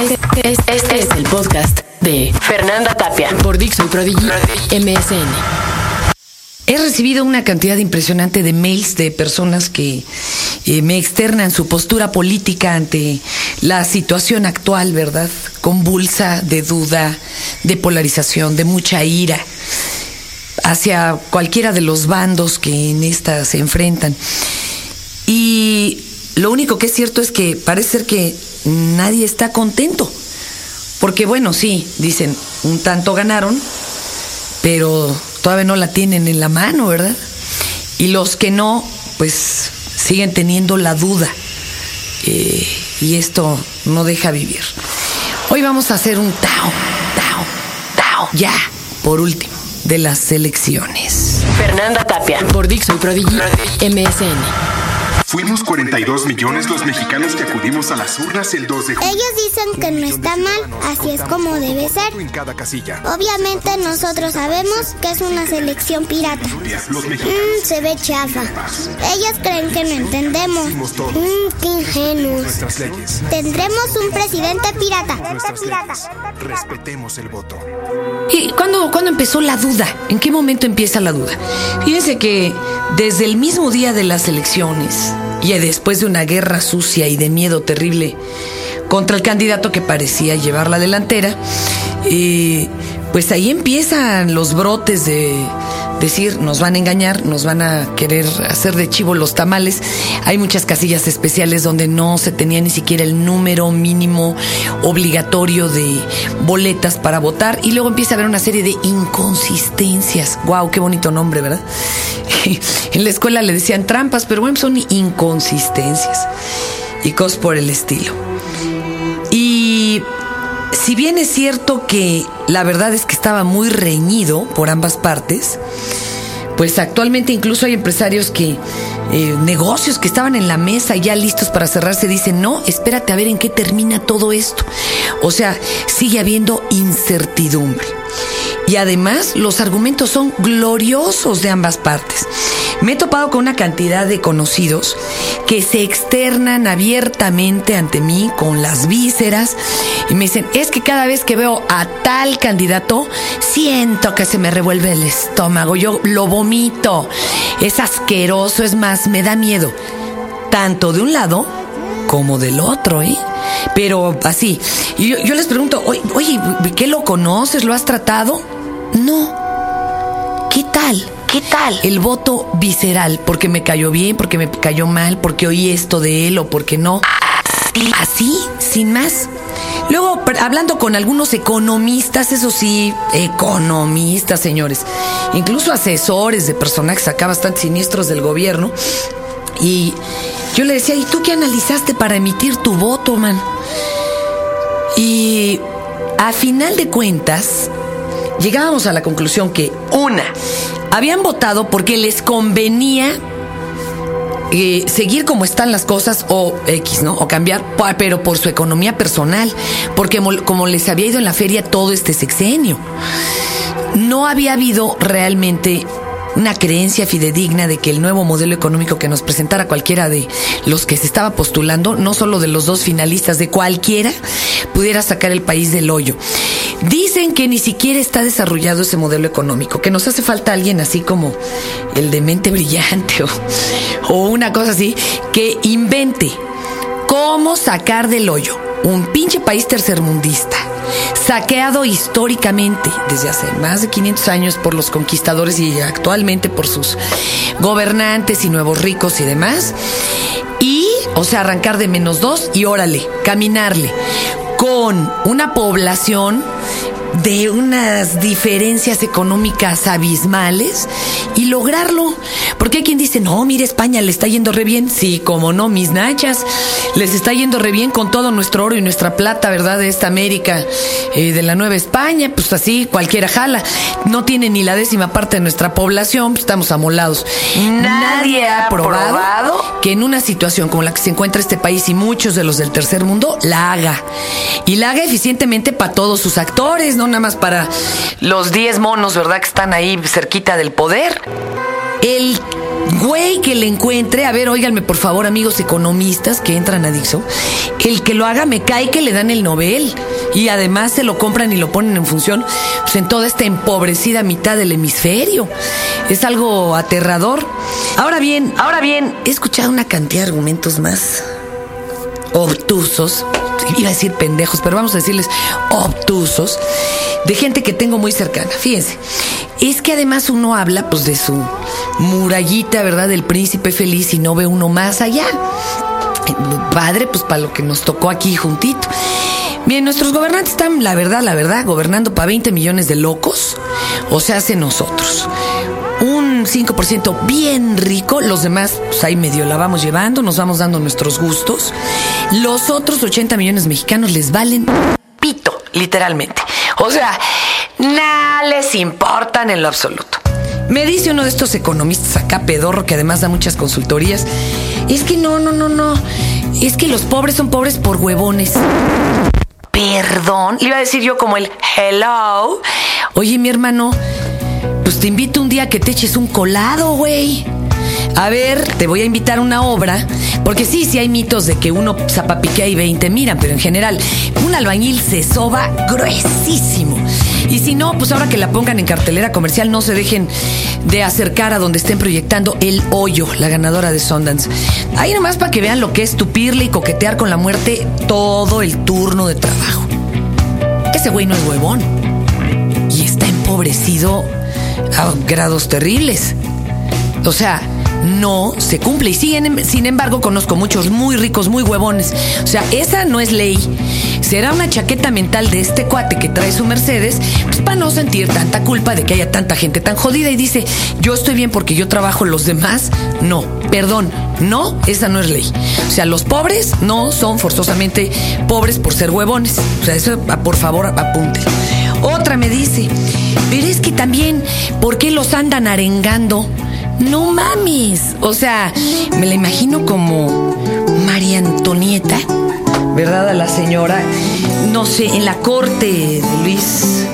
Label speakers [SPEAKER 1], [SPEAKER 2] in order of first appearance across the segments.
[SPEAKER 1] Este, es el podcast de Fernanda Tapia por Dixon Prodigy MSN.
[SPEAKER 2] He recibido una cantidad impresionante de mails de personas que eh, me externan su postura política ante la situación actual, ¿verdad? Convulsa, de duda, de polarización, de mucha ira hacia cualquiera de los bandos que en esta se enfrentan. Y lo único que es cierto es que parece ser que nadie está contento. Porque bueno, sí, dicen, un tanto ganaron, pero todavía no la tienen en la mano, ¿verdad? Y los que no, pues siguen teniendo la duda. Eh, y esto no deja vivir. Hoy vamos a hacer un Tao, Tao, Tao, ya, por último, de las elecciones.
[SPEAKER 1] Fernanda Tapia por Dixon Prodigy MSN.
[SPEAKER 3] Fuimos 42 millones los mexicanos que acudimos a las urnas el 2 de julio.
[SPEAKER 4] Ellos dicen que no está mal, así es como debe ser. Obviamente nosotros sabemos que es una selección pirata. Mm, se ve chafa. Ellos creen que no entendemos. Mmm, qué ingenuos. Tendremos un presidente pirata.
[SPEAKER 3] Respetemos el voto.
[SPEAKER 2] ¿Y cuándo, cuándo empezó la duda? ¿En qué momento empieza la duda? Fíjense que desde el mismo día de las elecciones, y después de una guerra sucia y de miedo terrible contra el candidato que parecía llevar la delantera, eh, pues ahí empiezan los brotes de decir, nos van a engañar, nos van a querer hacer de chivo los tamales. Hay muchas casillas especiales donde no se tenía ni siquiera el número mínimo obligatorio de boletas para votar y luego empieza a haber una serie de inconsistencias. Wow, qué bonito nombre, ¿verdad? en la escuela le decían trampas, pero bueno, son inconsistencias y cosas por el estilo. Y si bien es cierto que la verdad es que estaba muy reñido por ambas partes, pues actualmente incluso hay empresarios que, eh, negocios que estaban en la mesa ya listos para cerrarse, dicen, no, espérate a ver en qué termina todo esto. O sea, sigue habiendo incertidumbre. Y además los argumentos son gloriosos de ambas partes. Me he topado con una cantidad de conocidos que se externan abiertamente ante mí con las vísceras y me dicen, es que cada vez que veo a tal candidato, siento que se me revuelve el estómago, yo lo vomito, es asqueroso, es más, me da miedo, tanto de un lado como del otro, ¿eh? Pero así, y yo, les pregunto, oye, ¿qué lo conoces? ¿Lo has tratado? No. ¿Qué tal? ¿Qué tal? El voto visceral, porque me cayó bien, porque me cayó mal, porque oí esto de él o porque no. Así, sin más. Luego, hablando con algunos economistas, eso sí, economistas, señores, incluso asesores de personajes acá bastante siniestros del gobierno, y yo le decía, ¿y tú qué analizaste para emitir tu voto, man? Y a final de cuentas, llegábamos a la conclusión que, una, habían votado porque les convenía eh, seguir como están las cosas o X, ¿no? O cambiar, pero por su economía personal, porque como les había ido en la feria todo este sexenio. No había habido realmente una creencia fidedigna de que el nuevo modelo económico que nos presentara cualquiera de los que se estaba postulando, no solo de los dos finalistas, de cualquiera, pudiera sacar el país del hoyo. Dicen que ni siquiera está desarrollado ese modelo económico, que nos hace falta alguien así como el de mente brillante o, o una cosa así, que invente cómo sacar del hoyo un pinche país tercermundista saqueado históricamente desde hace más de 500 años por los conquistadores y actualmente por sus gobernantes y nuevos ricos y demás. Y, o sea, arrancar de menos dos y órale, caminarle con una población de unas diferencias económicas abismales y lograrlo. Porque hay quien dice, no, mire, España le está yendo re bien. Sí, como no, mis nachas, les está yendo re bien con todo nuestro oro y nuestra plata, ¿verdad? De esta América, eh, de la Nueva España, pues así, cualquiera jala. No tiene ni la décima parte de nuestra población, pues estamos amolados. Nadie, ha probado que en una situación como la que se encuentra este país y muchos de los del tercer mundo, la haga. Y la haga eficientemente para todos sus actores, ¿no? nada más para los 10 monos, ¿verdad? Que están ahí cerquita del poder. El güey que le encuentre, a ver, óiganme por favor, amigos economistas que entran a Dixo, el que lo haga me cae que le dan el Nobel y además se lo compran y lo ponen en función pues, en toda esta empobrecida mitad del hemisferio. Es algo aterrador. Ahora bien, ahora bien, he escuchado una cantidad de argumentos más obtusos, iba a decir pendejos, pero vamos a decirles obtusos, de gente que tengo muy cercana. Fíjense, es que además uno habla pues de su murallita, ¿verdad? Del príncipe feliz y no ve uno más allá. Padre, pues para lo que nos tocó aquí juntito. Bien, nuestros gobernantes están, la verdad, la verdad, gobernando para 20 millones de locos, o sea, hace nosotros. Un 5% bien rico, los demás, pues ahí medio la vamos llevando, nos vamos dando nuestros gustos. Los otros 80 millones mexicanos les valen pito, literalmente. O sea, nada les importan en lo absoluto. Me dice uno de estos economistas acá, pedorro, que además da muchas consultorías, es que no, no, no, no, es que los pobres son pobres por huevones. Perdón, le iba a decir yo como el hello. Oye, mi hermano, pues te invito un día a que te eches un colado, güey. A ver, te voy a invitar a una obra, porque sí, sí hay mitos de que uno zapapiquea y 20 miran, pero en general, un albañil se soba gruesísimo. Y si no, pues ahora que la pongan en cartelera comercial, no se dejen de acercar a donde estén proyectando El Hoyo, la ganadora de Sundance. Ahí nomás para que vean lo que es tupirle y coquetear con la muerte todo el turno de trabajo. Ese güey no es huevón. Y está empobrecido a grados terribles. O sea, no se cumple. Y siguen, sin embargo, conozco muchos muy ricos, muy huevones. O sea, esa no es ley. Será una chaqueta mental de este cuate que trae su Mercedes, pues para no sentir tanta culpa de que haya tanta gente tan jodida y dice, yo estoy bien porque yo trabajo, los demás no. Perdón, no, esa no es ley. O sea, los pobres no son forzosamente pobres por ser huevones. O sea, eso por favor apunte. Otra me dice, pero es que también, ¿por qué los andan arengando? No mames. O sea, me la imagino como María Antonieta, ¿verdad? A la señora, no sé, en la corte de Luis.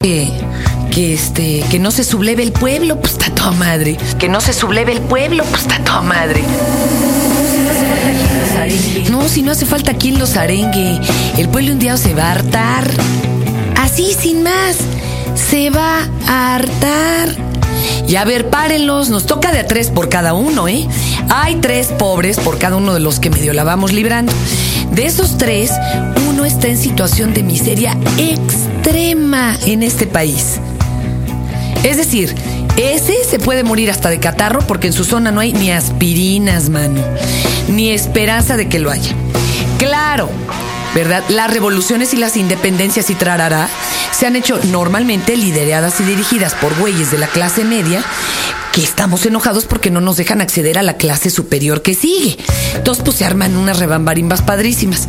[SPEAKER 2] Que, que este, que no se subleve el pueblo, pues está toda madre. Que no se subleve el pueblo, pues está toda madre. No, si no hace falta quien los arengue. El pueblo un día se va a hartar. Así, sin más se va a hartar. Y a ver, párenlos, nos toca de a tres por cada uno, ¿eh? Hay tres pobres por cada uno de los que medio la vamos librando. De esos tres, uno está en situación de miseria extrema en este país. Es decir, ese se puede morir hasta de catarro porque en su zona no hay ni aspirinas, mano, ni esperanza de que lo haya. Claro, ¿verdad? Las revoluciones y las independencias y trarará se han hecho normalmente lideradas y dirigidas por güeyes de la clase media que estamos enojados porque no nos dejan acceder a la clase superior que sigue. Entonces, pues se arman unas rebambarimbas padrísimas.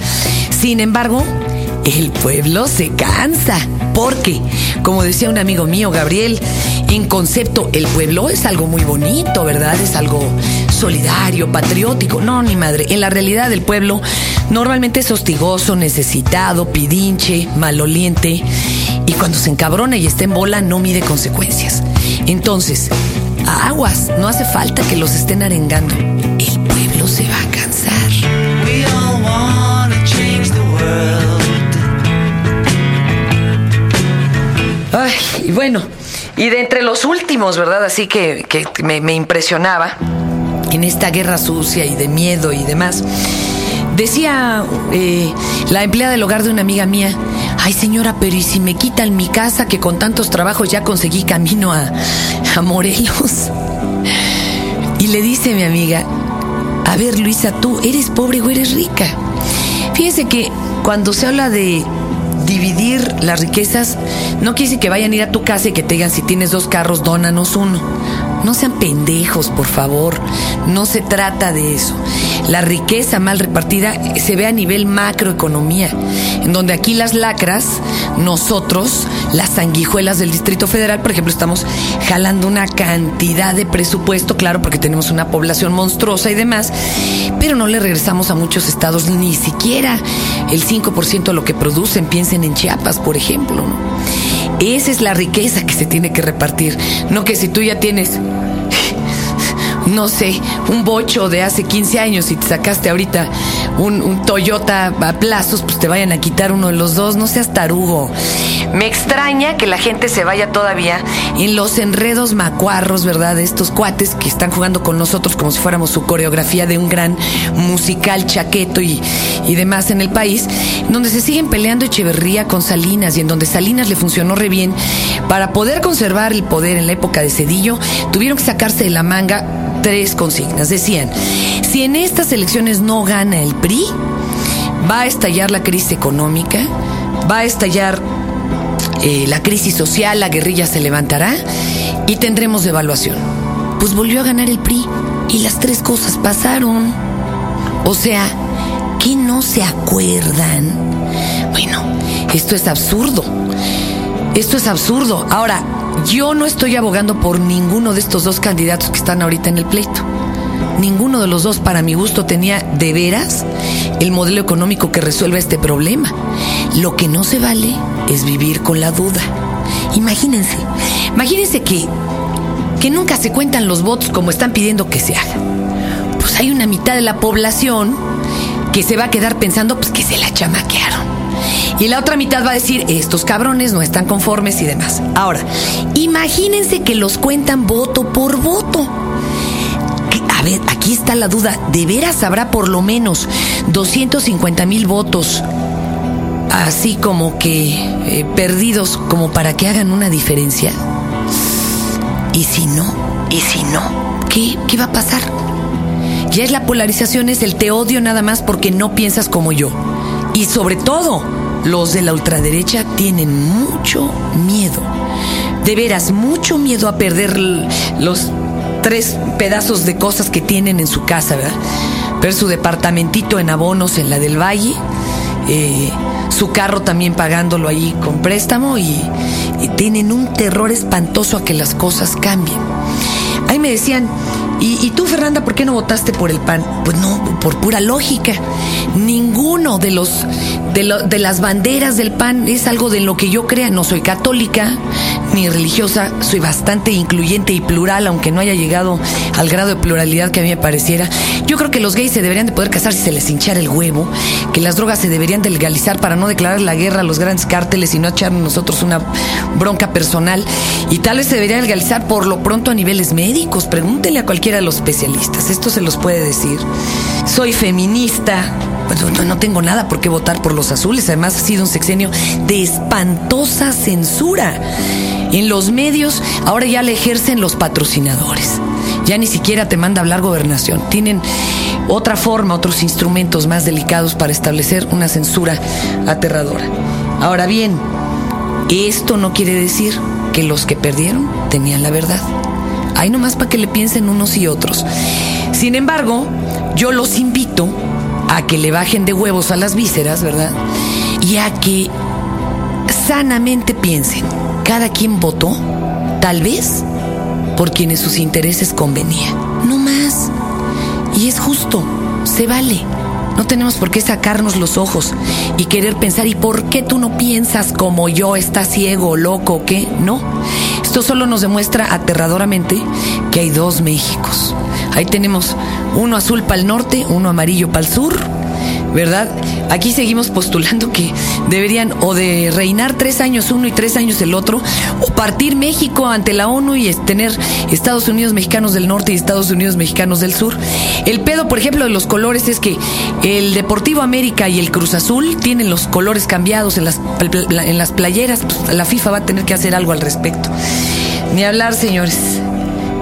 [SPEAKER 2] Sin embargo, el pueblo se cansa. Porque, como decía un amigo mío, Gabriel, en concepto, el pueblo es algo muy bonito, ¿verdad? Es algo solidario, patriótico. No, ni madre. En la realidad, el pueblo normalmente es hostigoso, necesitado, pidinche, maloliente. Y cuando se encabrona y está en bola, no mide consecuencias. Entonces, aguas, no hace falta que los estén arengando. El pueblo se va a cansar. Ay, y bueno, y de entre los últimos, ¿verdad? Así que, que me, me impresionaba en esta guerra sucia y de miedo y demás. Decía eh, la empleada del hogar de una amiga mía, ay señora, pero ¿y si me quitan mi casa que con tantos trabajos ya conseguí camino a, a Morelos? Y le dice mi amiga, a ver Luisa, tú eres pobre o eres rica. Fíjese que cuando se habla de dividir las riquezas, no quiere decir que vayan a ir a tu casa y que te digan si tienes dos carros, dónanos uno. No sean pendejos, por favor. No se trata de eso. La riqueza mal repartida se ve a nivel macroeconomía, en donde aquí las lacras, nosotros, las sanguijuelas del Distrito Federal, por ejemplo, estamos jalando una cantidad de presupuesto, claro, porque tenemos una población monstruosa y demás, pero no le regresamos a muchos estados ni siquiera el 5% de lo que producen, piensen en Chiapas, por ejemplo, ¿no? Esa es la riqueza que se tiene que repartir. No que si tú ya tienes no sé, un bocho de hace 15 años y te sacaste ahorita un, Toyota a plazos, pues te vayan a quitar uno de los dos, no seas tarugo. Me extraña que la gente se vaya todavía en los enredos macuarros, ¿verdad? Estos cuates que están jugando con nosotros como si fuéramos su coreografía de un gran musical chaqueto y, y demás en el país, donde se siguen peleando Echeverría con Salinas y en donde Salinas le funcionó re bien. Para poder conservar el poder en la época de Cedillo, tuvieron que sacarse de la manga tres consignas. Decían, si en estas elecciones no gana el PRI, va a estallar la crisis económica, va a estallar eh, la crisis social, la guerrilla se levantará y tendremos devaluación. Pues volvió a ganar el PRI y las tres cosas pasaron. O sea, ¿qué no se acuerdan? Bueno, esto es absurdo. Esto es absurdo. Ahora, yo no estoy abogando por ninguno de estos dos candidatos que están ahorita en el pleito. Ninguno de los dos, para mi gusto, tenía de veras el modelo económico que resuelva este problema. Lo que no se vale es vivir con la duda. Imagínense, imagínense que, que nunca se cuentan los votos como están pidiendo que se haga. Pues hay una mitad de la población que se va a quedar pensando pues que se la chamaquearon. Y la otra mitad va a decir, estos cabrones no están conformes y demás. Ahora, imagínense que los cuentan voto por voto. Ver, aquí está la duda. ¿De veras habrá por lo menos 250 mil votos así como que eh, perdidos como para que hagan una diferencia? ¿Y si no? ¿Y si no? ¿Qué, qué va a pasar? Ya es la polarización, es el te odio nada más porque no piensas como yo. Y sobre todo, los de la ultraderecha tienen mucho miedo. De veras, mucho miedo a perder los tres pedazos de cosas que tienen en su casa, ¿verdad? Ver su departamentito en abonos en la del Valle, eh, su carro también pagándolo ahí con préstamo y, y tienen un terror espantoso a que las cosas cambien. Ahí me decían, ¿Y, tú, Fernanda, por qué no votaste por el PAN? Pues no, por pura lógica. Ninguno de los de, de las banderas del PAN es algo de lo que yo crea. No soy católica ni religiosa, soy bastante incluyente y plural, aunque no haya llegado al grado de pluralidad que a mí me pareciera. Yo creo que los gays se deberían de poder casar si se les hinchara el huevo, que las drogas se deberían de legalizar para no declarar la guerra a los grandes cárteles y no echarnos nosotros una bronca personal. Y tal vez se debería legalizar por lo pronto a niveles médicos. Pregúntenle a cualquiera de los especialistas. Esto se los puede decir. Soy feminista. no, no tengo nada por qué votar por los azules. Además, ha sido un sexenio de espantosa censura. En los medios ahora ya le ejercen los patrocinadores. Ya ni siquiera te manda hablar gobernación. Tienen otra forma, otros instrumentos más delicados para establecer una censura aterradora. Ahora bien, esto no quiere decir que los que perdieron tenían la verdad. Hay nomás para que le piensen unos y otros. Sin embargo, yo los invito a que le bajen de huevos a las vísceras, ¿verdad? Y a que sanamente piensen, cada quien votó, tal vez, por quienes sus intereses convenían. No más. Y es justo, se vale. No tenemos por qué sacarnos los ojos y querer pensar, ¿y por qué tú no piensas como yo? ¿Estás ciego, loco qué? No. Esto solo nos demuestra aterradoramente que hay dos Méxicos. Ahí tenemos uno azul para el norte, uno amarillo para el sur, ¿verdad? Aquí seguimos postulando que deberían o de reinar tres años uno y tres años el otro, o partir México ante la ONU y tener Estados Unidos mexicanos del norte y Estados Unidos mexicanos del sur. El pedo, por ejemplo, de los colores es que el Deportivo América y el Cruz Azul tienen los colores cambiados en las, en las playeras. Pues, la FIFA va a tener que hacer algo al respecto. Ni hablar, señores.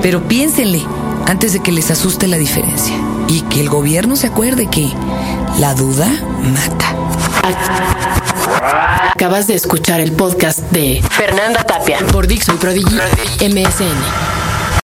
[SPEAKER 2] Pero piénsenle antes de que les asuste la diferencia. Y que el gobierno se acuerde que la duda mata.
[SPEAKER 1] Acabas de escuchar el podcast de Fernanda Tapia por Dixon Prodigy MSN.